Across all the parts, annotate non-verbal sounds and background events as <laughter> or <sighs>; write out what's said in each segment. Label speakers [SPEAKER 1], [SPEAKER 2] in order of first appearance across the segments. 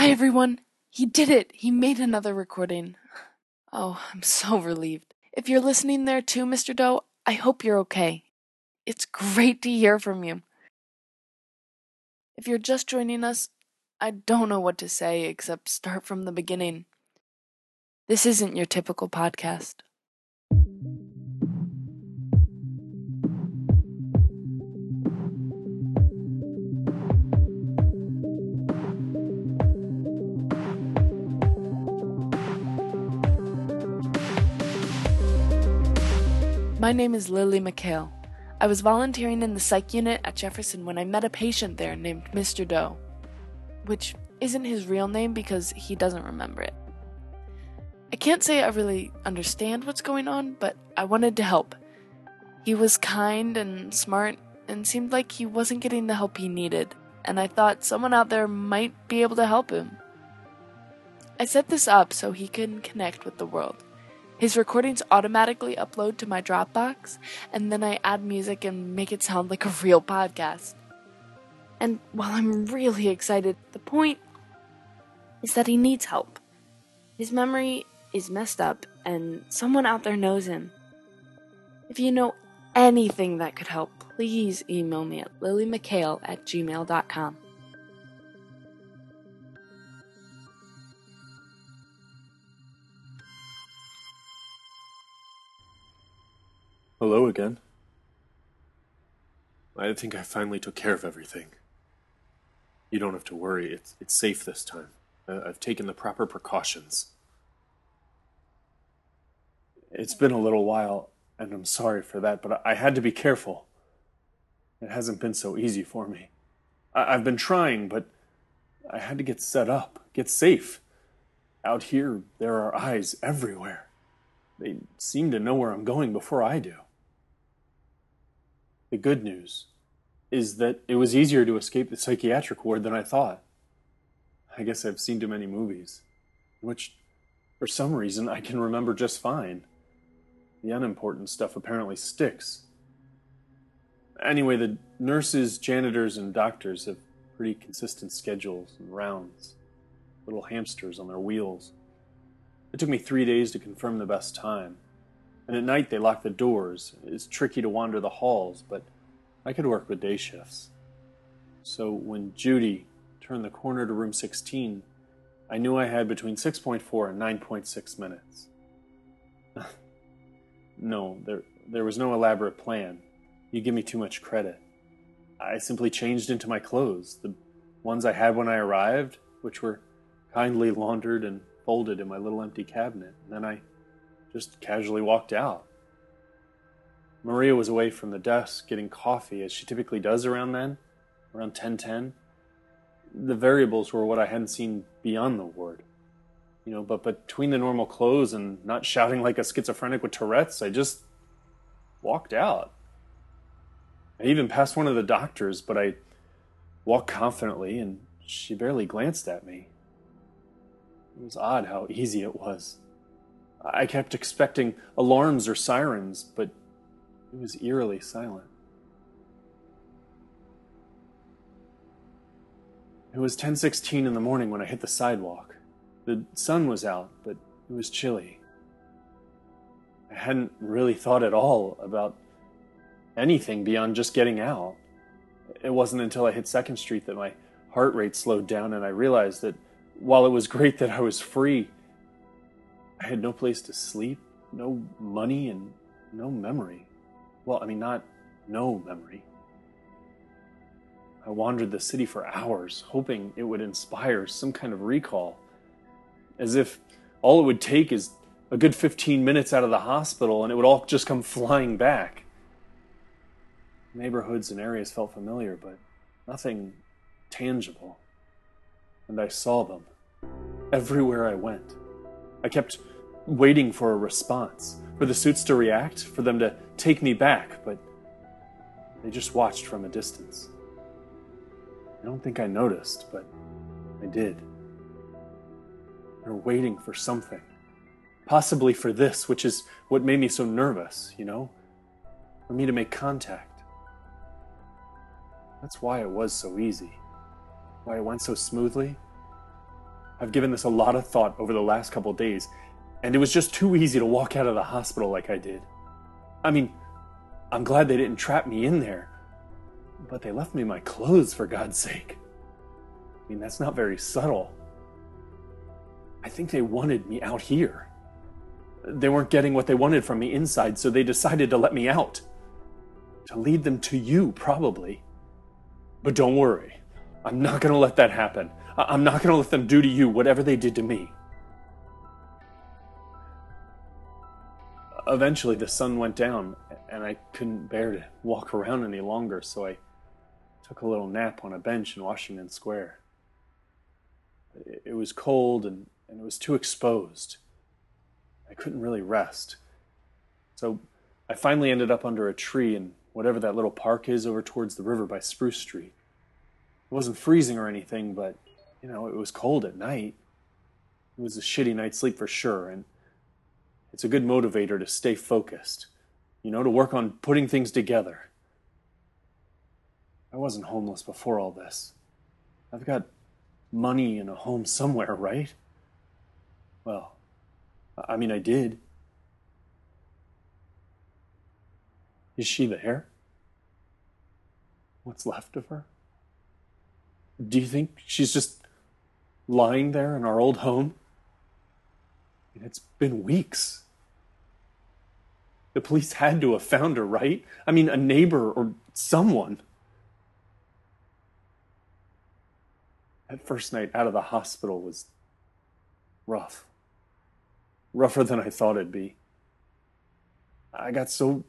[SPEAKER 1] Hi, everyone. He did it. He made another recording. Oh, I'm so relieved. If you're listening there too, Mr. Doe, I hope you're okay. It's great to hear from you. If you're just joining us, I don't know what to say except start from the beginning. This isn't your typical podcast. My name is Lily McHale. I was volunteering in the psych unit at Jefferson when I met a patient there named Mr. Doe, which isn't his real name because he doesn't remember it. I can't say I really understand what's going on, but I wanted to help. He was kind and smart and seemed like he wasn't getting the help he needed, and I thought someone out there might be able to help him. I set this up so he can connect with the world. His recordings automatically upload to my Dropbox, and then I add music and make it sound like a real podcast. And while I'm really excited, the point is that he needs help. His memory is messed up, and someone out there knows him. If you know anything that could help, please email me at lilymchale at gmail.com.
[SPEAKER 2] Hello again. I think I finally took care of everything. You don't have to worry, it's, it's safe this time. I've taken the proper precautions. It's been a little while, and I'm sorry for that, but I had to be careful. It hasn't been so easy for me. I- I've been trying, but I had to get set up, get safe. Out here, there are eyes everywhere. They seem to know where I'm going before I do. The good news is that it was easier to escape the psychiatric ward than I thought. I guess I've seen too many movies, which, for some reason, I can remember just fine. The unimportant stuff apparently sticks. Anyway, the nurses, janitors, and doctors have pretty consistent schedules and rounds, little hamsters on their wheels. It took me three days to confirm the best time. And at night they lock the doors. It's tricky to wander the halls, but I could work with day shifts. So when Judy turned the corner to room 16, I knew I had between 6.4 and 9.6 minutes. <laughs> no, there, there was no elaborate plan. You give me too much credit. I simply changed into my clothes, the ones I had when I arrived, which were kindly laundered and folded in my little empty cabinet, and then I just casually walked out. Maria was away from the desk getting coffee, as she typically does around then, around 10:10. The variables were what I hadn't seen beyond the ward. You know, but between the normal clothes and not shouting like a schizophrenic with Tourette's, I just walked out. I even passed one of the doctors, but I walked confidently and she barely glanced at me. It was odd how easy it was. I kept expecting alarms or sirens, but it was eerily silent. It was 10:16 in the morning when I hit the sidewalk. The sun was out, but it was chilly. I hadn't really thought at all about anything beyond just getting out. It wasn't until I hit Second Street that my heart rate slowed down and I realized that while it was great that I was free, I had no place to sleep, no money, and no memory. Well, I mean, not no memory. I wandered the city for hours, hoping it would inspire some kind of recall. As if all it would take is a good 15 minutes out of the hospital and it would all just come flying back. Neighborhoods and areas felt familiar, but nothing tangible. And I saw them everywhere I went. I kept waiting for a response, for the suits to react, for them to take me back, but they just watched from a distance. I don't think I noticed, but I did. They're waiting for something. Possibly for this, which is what made me so nervous, you know? For me to make contact. That's why it was so easy. Why it went so smoothly. I've given this a lot of thought over the last couple days, and it was just too easy to walk out of the hospital like I did. I mean, I'm glad they didn't trap me in there, but they left me my clothes for God's sake. I mean, that's not very subtle. I think they wanted me out here. They weren't getting what they wanted from me inside, so they decided to let me out. To lead them to you, probably. But don't worry, I'm not going to let that happen. I'm not going to let them do to you whatever they did to me. Eventually, the sun went down, and I couldn't bear to walk <laughs> around any longer, so I took a little nap on a bench in Washington Square. It was cold and, and it was too exposed. I couldn't really rest. So I finally ended up under a tree in whatever that little park is over towards the river by Spruce Street. It wasn't freezing or anything, but, you know, it was cold at night. It was a shitty night's sleep for sure, and it's a good motivator to stay focused, you know, to work on putting things together. I wasn't homeless before all this. I've got money and a home somewhere, <laughs> right? Well, I mean, I did. Is she there? What's left of her? Do you think she's just lying there in our old home? It's been weeks. The police had to have found her, right? I mean, a neighbor or someone. That first night out of the hospital was rough rougher than I thought it'd be. I got so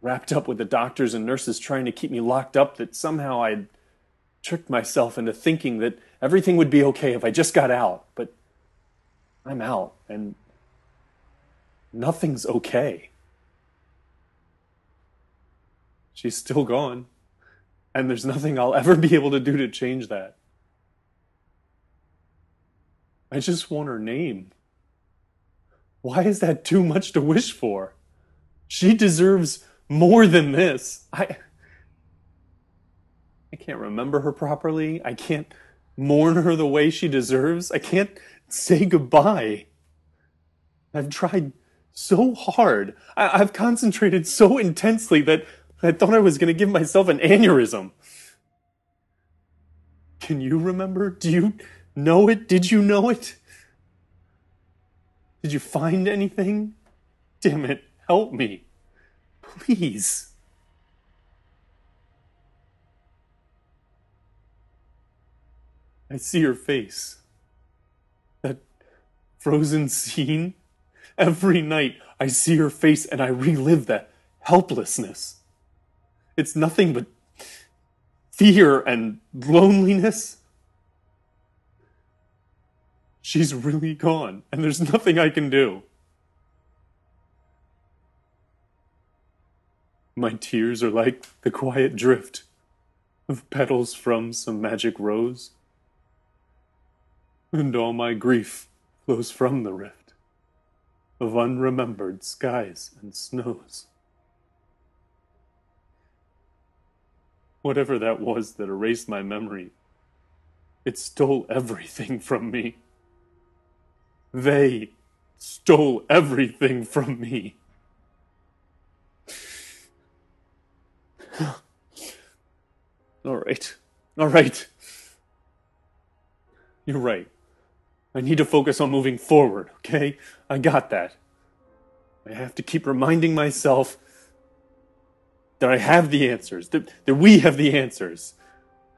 [SPEAKER 2] wrapped up with the doctors and nurses trying to keep me locked up that somehow I'd tricked myself into thinking that everything would be okay if I just got out. But I'm out and nothing's okay. She's still gone, and there's nothing I'll ever be able to do to change that. I just want her name. Why is that too much to wish for? She deserves more than this. I I can't remember her properly. I can't mourn her the way she deserves. I can't say goodbye. I've tried so hard. I, have concentrated so intensely that I thought I was going to give myself an aneurysm. Can you remember? Do you know it? Did you know it? Did you find anything? Damn it, help me. Please. I see your face. That frozen scene. Every night I see your face and I relive that helplessness. It's nothing but fear and loneliness. She's really gone, and there's nothing I can do. My tears are like the quiet drift of petals from some magic rose, and all my grief flows from the rift of unremembered skies and snows. Whatever that was that erased my memory, it stole everything from me. They stole everything from me. <sighs> All right. All right. You're right. I need to focus on moving forward, okay? I got that. I have to keep reminding myself that I have the answers, that, that we have the answers.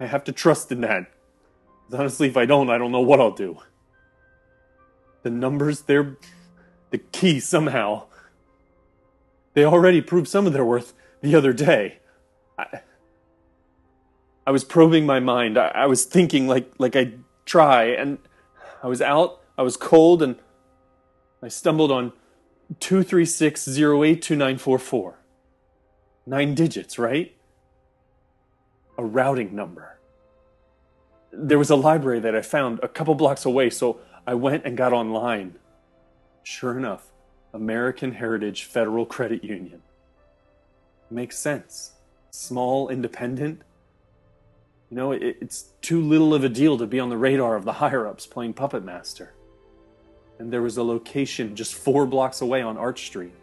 [SPEAKER 2] I have to trust in that. Honestly, if I don't, I don't know what I'll do. The numbers, they're the key somehow. They already proved some of their worth the other day. I, I was probing my mind. I, I was thinking like like I try, and I was out. I was cold, and I stumbled on two three six zero eight two nine four four. Nine digits, right? A routing number. There was a library that I found a couple blocks away, so I went and got online. Sure enough, American Heritage Federal Credit Union. Makes sense. Small, independent. You know, it, it's too little of a deal to be on the radar of the higher ups playing Puppet Master. And there was a location just four blocks away on Arch Street.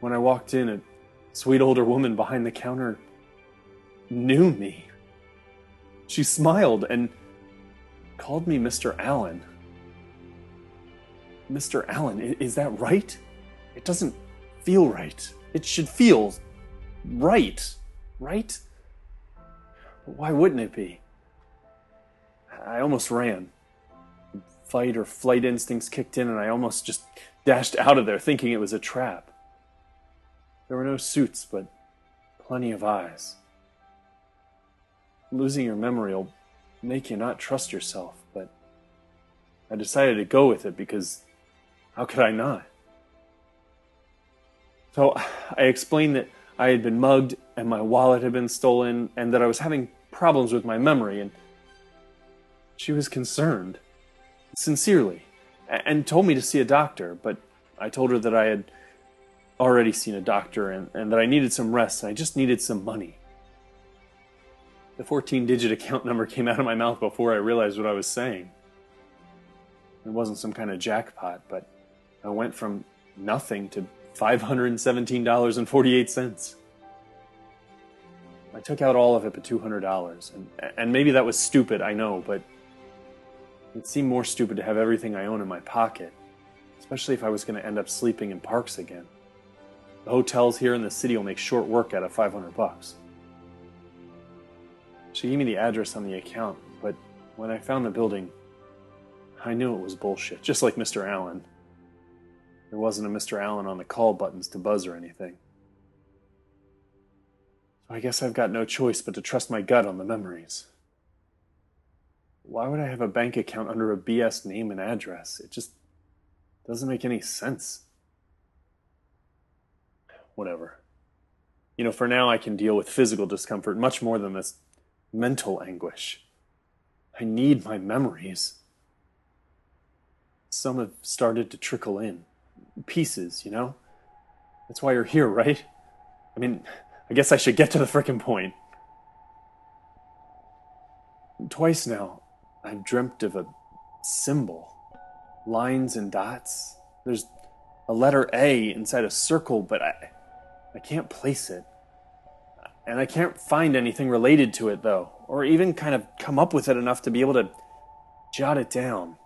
[SPEAKER 2] When I walked in, a sweet older woman behind the counter knew me. She smiled and called me Mr. Allen. Mr. Allen, is that right? It doesn't feel right. It should feel right, right? Why wouldn't it be? I almost ran. Fight or flight instincts kicked in, and I almost just dashed out of there thinking it was a trap. There were no suits, but plenty of eyes. Losing your memory will make you not trust yourself, but I decided to go with it because how could I not? So I explained that I had been mugged and my wallet had been stolen and that I was having problems with my memory and she was concerned, sincerely, and told me to see a doctor, but I told her that I had already seen a doctor and, and that I needed some rest and I just needed some money. The 14 digit account <laughs> number came out of my mouth before I realized what I was saying. It wasn't some kind of jackpot, but I went from nothing to $517.48. I took out all of it but $200. And, and maybe that was stupid, I know, but it seemed more stupid to have everything I own in my pocket, especially if I was going to end up sleeping in parks again. The hotels here in the city will make short work out of 500 bucks. She gave me the address on the account, but when I found the building, I knew it was bullshit, just like Mr. Allen. There wasn't a Mr. Allen on the call buttons to buzz or anything. So I guess I've got no choice but to trust my gut on the memories. Why would I have a bank account under a BS name and address? It just doesn't make any sense. Whatever. You know, for now I can deal with physical discomfort much more than this mental anguish. I need my memories. Some have started to trickle in pieces, you know? That's why you're here, right? I mean, I guess I should get to the frickin' point. Twice now, I've dreamt of a symbol. Lines and dots. There's a letter A inside a circle, but I, I can't place it. And I can't find anything related to it, though, or even kind of come up with it enough to be able to jot it down.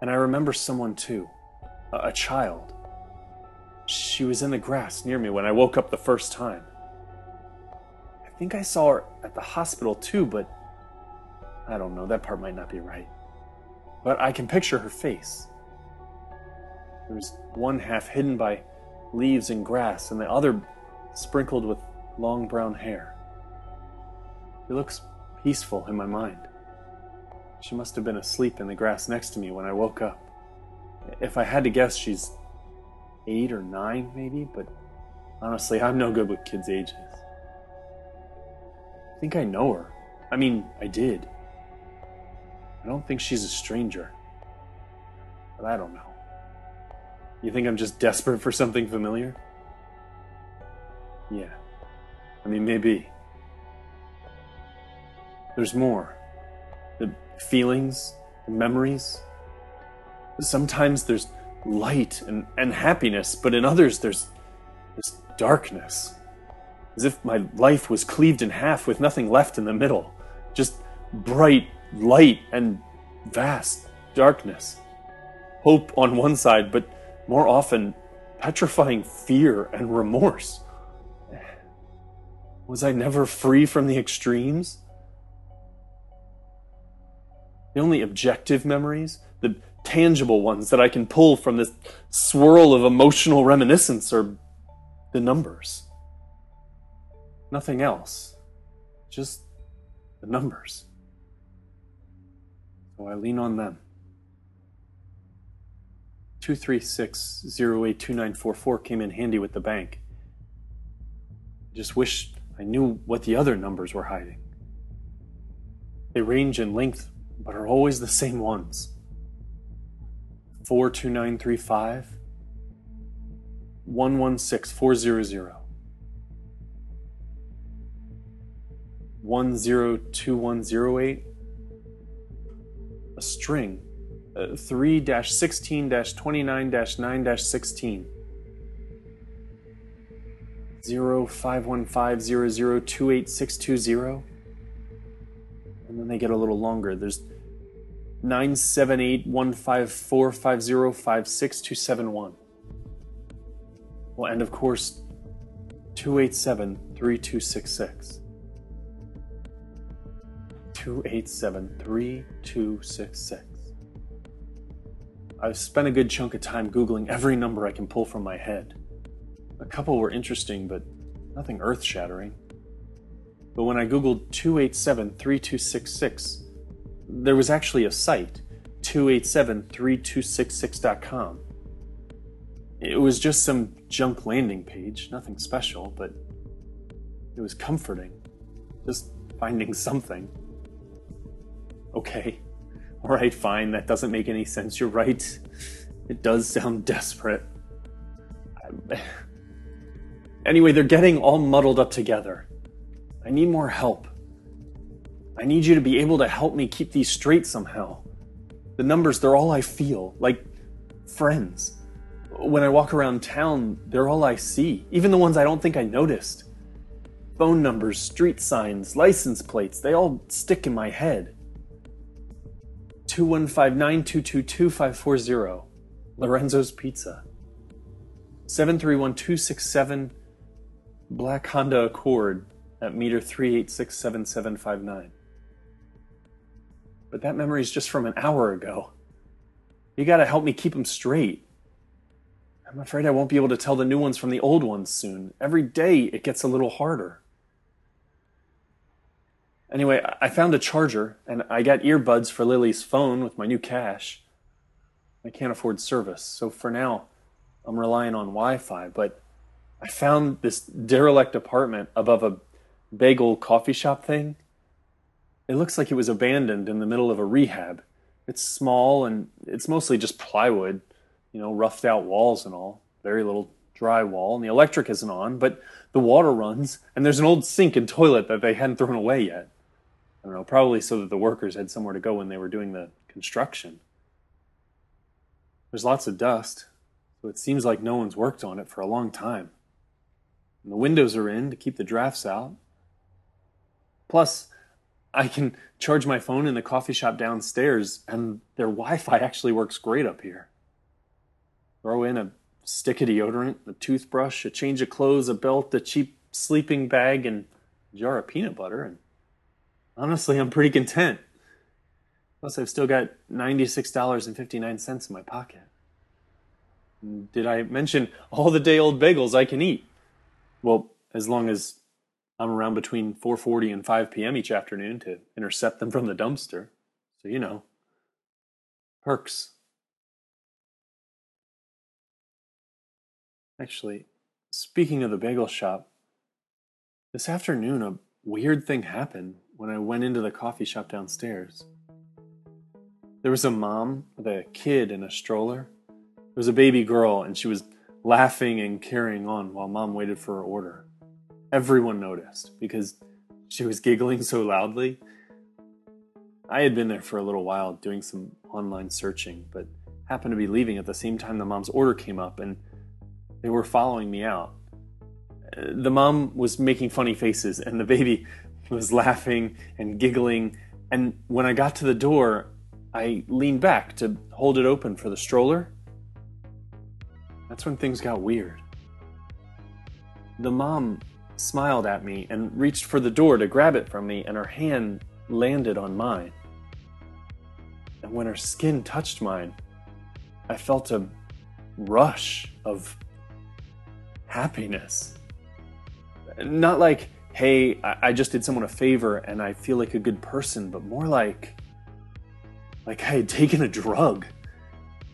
[SPEAKER 2] And I remember someone too, a, a child. She was in the grass near me when I woke up the first time. I think I saw her at the hospital too, but I don't know, that part might not be right. But I can picture her face. There was one half hidden by leaves and grass, and the other sprinkled with long brown hair. It looks peaceful in my mind. She must have been asleep in the grass next to me when I woke up. If I had to guess, she's eight or nine, maybe, but honestly, I'm no good with kids' ages. I think I know her. I mean, I did. I don't think she's a stranger. But I don't know. You think I'm just desperate for something familiar? Yeah. I mean, maybe. There's more the feelings, the memories. Sometimes there's light and, and happiness, but in others there's this darkness. As if my life was cleaved in half with nothing left in the middle. Just bright light and vast darkness. Hope on one side, but more often petrifying fear and remorse. Was I never free from the extremes? The only objective memories, the tangible ones that I can pull from this swirl of emotional reminiscence are the numbers. Nothing else. Just the numbers. So I lean on them. 236082944 came in handy with the bank. Just wish I knew what the other numbers were hiding. They range in length but are always the same ones 42935, 116400. 102108. A string. Uh, 3 16 29 9 16. 051500286220. And then they get a little longer. There's 9781545056271. Well, and of course, 287 3266. 287 3266. I've spent a good chunk of time Googling every number I can pull from my head. A couple were interesting, but nothing earth shattering. But when I Googled 287 3266, there was actually a site, 287 3266.com. It was just some junk landing page, nothing special, but it was comforting. Just finding something. Okay. <laughs> Alright, fine, that doesn't make any sense. You're right. It does sound desperate. <laughs> Anyway, they're getting all muddled up together. I need more help. I need you to be able to help me keep these straight somehow. The numbers, they're all I feel, like friends. When I walk around town, they're all I see, even the ones I don't think I noticed. Phone numbers, street signs, license plates, they all stick in my head. 215 Lorenzo's Pizza. 731 Black Honda Accord at meter 3867759. But that memory is just from an hour ago. You gotta help me keep them straight. I'm afraid I won't be able to tell the new ones from the old ones soon. Every day it gets a little harder. Anyway, I found a charger and I got earbuds for Lily's phone with my new cash. I can't afford service, so for now, I'm relying on Wi Fi, but I found this derelict apartment above a bagel coffee shop thing. It looks like it was abandoned in the middle of a rehab. It's small and it's mostly just plywood, you know, roughed out walls and all. Very little drywall, and the electric isn't on, but the water runs, and there's an old sink and toilet that they hadn't thrown away yet. I don't know, probably so that the workers had somewhere to go when they were doing the construction. There's lots of dust, so it seems like no one's worked on it for a long time. And the windows are in to keep the drafts out. Plus, I can charge my phone in the coffee shop downstairs, and their Wi Fi actually works great up here. Throw in a stick of deodorant, a toothbrush, a change of clothes, a belt, a cheap sleeping bag, and a jar of peanut butter, and honestly, I'm pretty content. Plus, I've still got $96.59 in my pocket. Did I mention all the day old bagels I can eat? Well, as long as I'm around between 4:40 and 5 p.m. each afternoon to intercept them from the dumpster. So, you know, perks. Actually, speaking of the bagel shop, this afternoon a weird thing happened when I went into the coffee shop downstairs. There was a mom with a kid in a stroller. There was a baby girl, and she was laughing and carrying on while mom waited for her order. Everyone noticed because she was giggling so loudly. I had been there for a little while doing some online searching, but happened to be leaving at the same time the mom's order came up, and they were following me out. The mom was making funny faces, and the baby <laughs> was laughing and giggling. And when I got to the door, I leaned back to hold it open for the stroller. That's when things got weird. The mom smiled at me and reached for the door to grab it from me, and her hand landed on mine. And when her skin touched mine, I felt a rush of happiness. Not like, hey, I just did someone a favor and I feel like a good person, but more like, like I had taken a drug,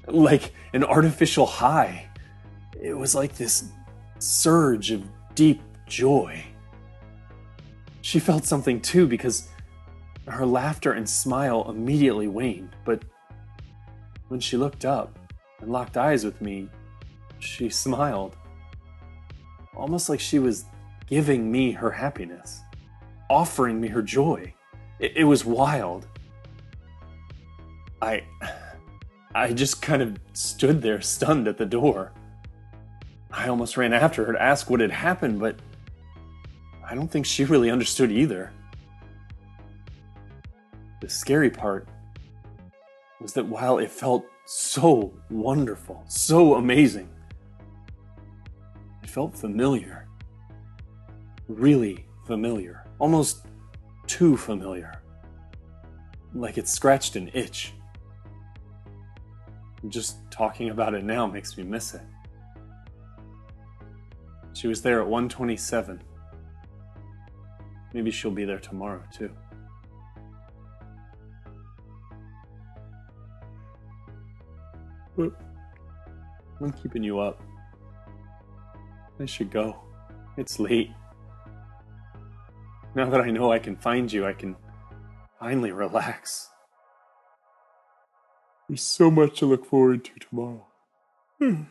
[SPEAKER 2] like an artificial high it was like this surge of deep joy. She felt something too because her laughter and smile immediately waned, but when she looked up and locked eyes with me, she smiled. almost like she was giving me her happiness, offering me her joy. It, it was wild. I. I just kind of stood there stunned at the door. I almost ran after her to ask what had happened, but I don't think she <laughs> really understood either. The scary part was that while it felt so wonderful, so amazing, it felt familiar. Really familiar. Almost too familiar. Like it scratched an itch. Just talking about it now makes me miss it. She was there at 127. Maybe she'll be there tomorrow, too. I'm keeping you up. I should go. It's late. Now that I know I can find you, I can finally relax. There's so much to look forward to tomorrow. Hmm.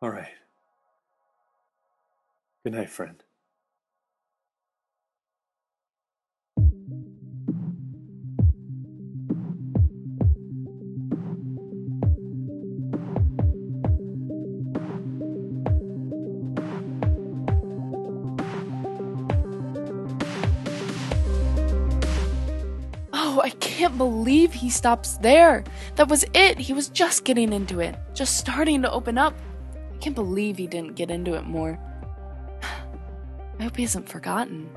[SPEAKER 2] <sighs> All right. Good night, friend.
[SPEAKER 1] Oh, I can't believe he stops there. That was it. He was just getting into it, just starting to open up. I can't believe he didn't get into it more. I hope he hasn't forgotten.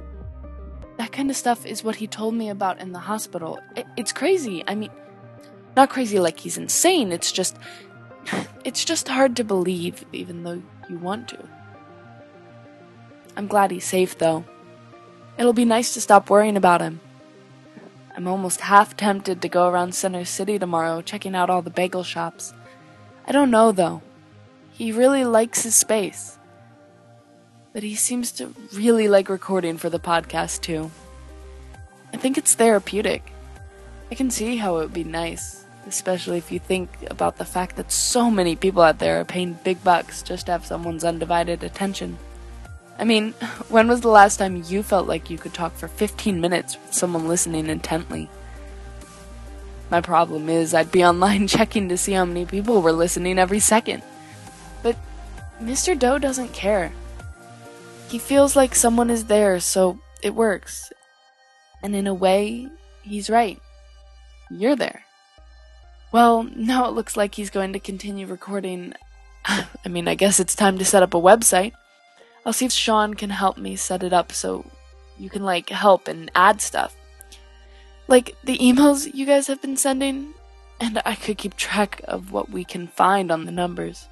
[SPEAKER 1] That kind of stuff is what he told me about in the hospital. It, it's crazy. I mean, not crazy like he's insane. It's just. <laughs> It's just hard to believe, even though you want to. I'm glad he's safe, though. It'll be nice to stop worrying about him. I'm almost half tempted to go around Center City tomorrow checking out all the bagel shops. I don't know, though. He really likes his space. But he seems to really like recording for the podcast, too. I think it's therapeutic. I can see how it would be nice, especially if you think about the fact that so many people out there are paying big bucks just to have someone's undivided attention. I mean, <laughs> when was the last time you felt like you could talk for 15 minutes with someone listening intently? My problem is, I'd be <laughs> online checking to see how many people were listening every second. But Mr. Doe doesn't care. He feels like someone is there, so it works. And in a way, he's right. You're there. Well, now it looks like he's going to continue recording. <laughs> I mean, I guess it's time to set up a website. I'll see if Sean can help me set it up so you can, like, help and add stuff. Like, the emails you guys have been sending, and I could keep track of what we can find on the numbers.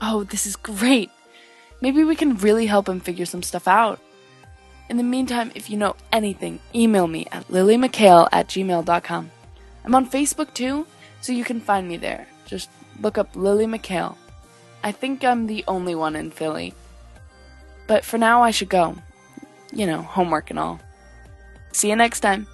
[SPEAKER 1] Oh, this is great! Maybe we can really help him figure some stuff out. In the meantime, if you know anything, email me at lilymchale at gmail.com. I'm on Facebook too, so you can find me there. Just look up Lily McHale. I think I'm the only one in Philly. But for now, I should go. You know, homework and all. See you next time.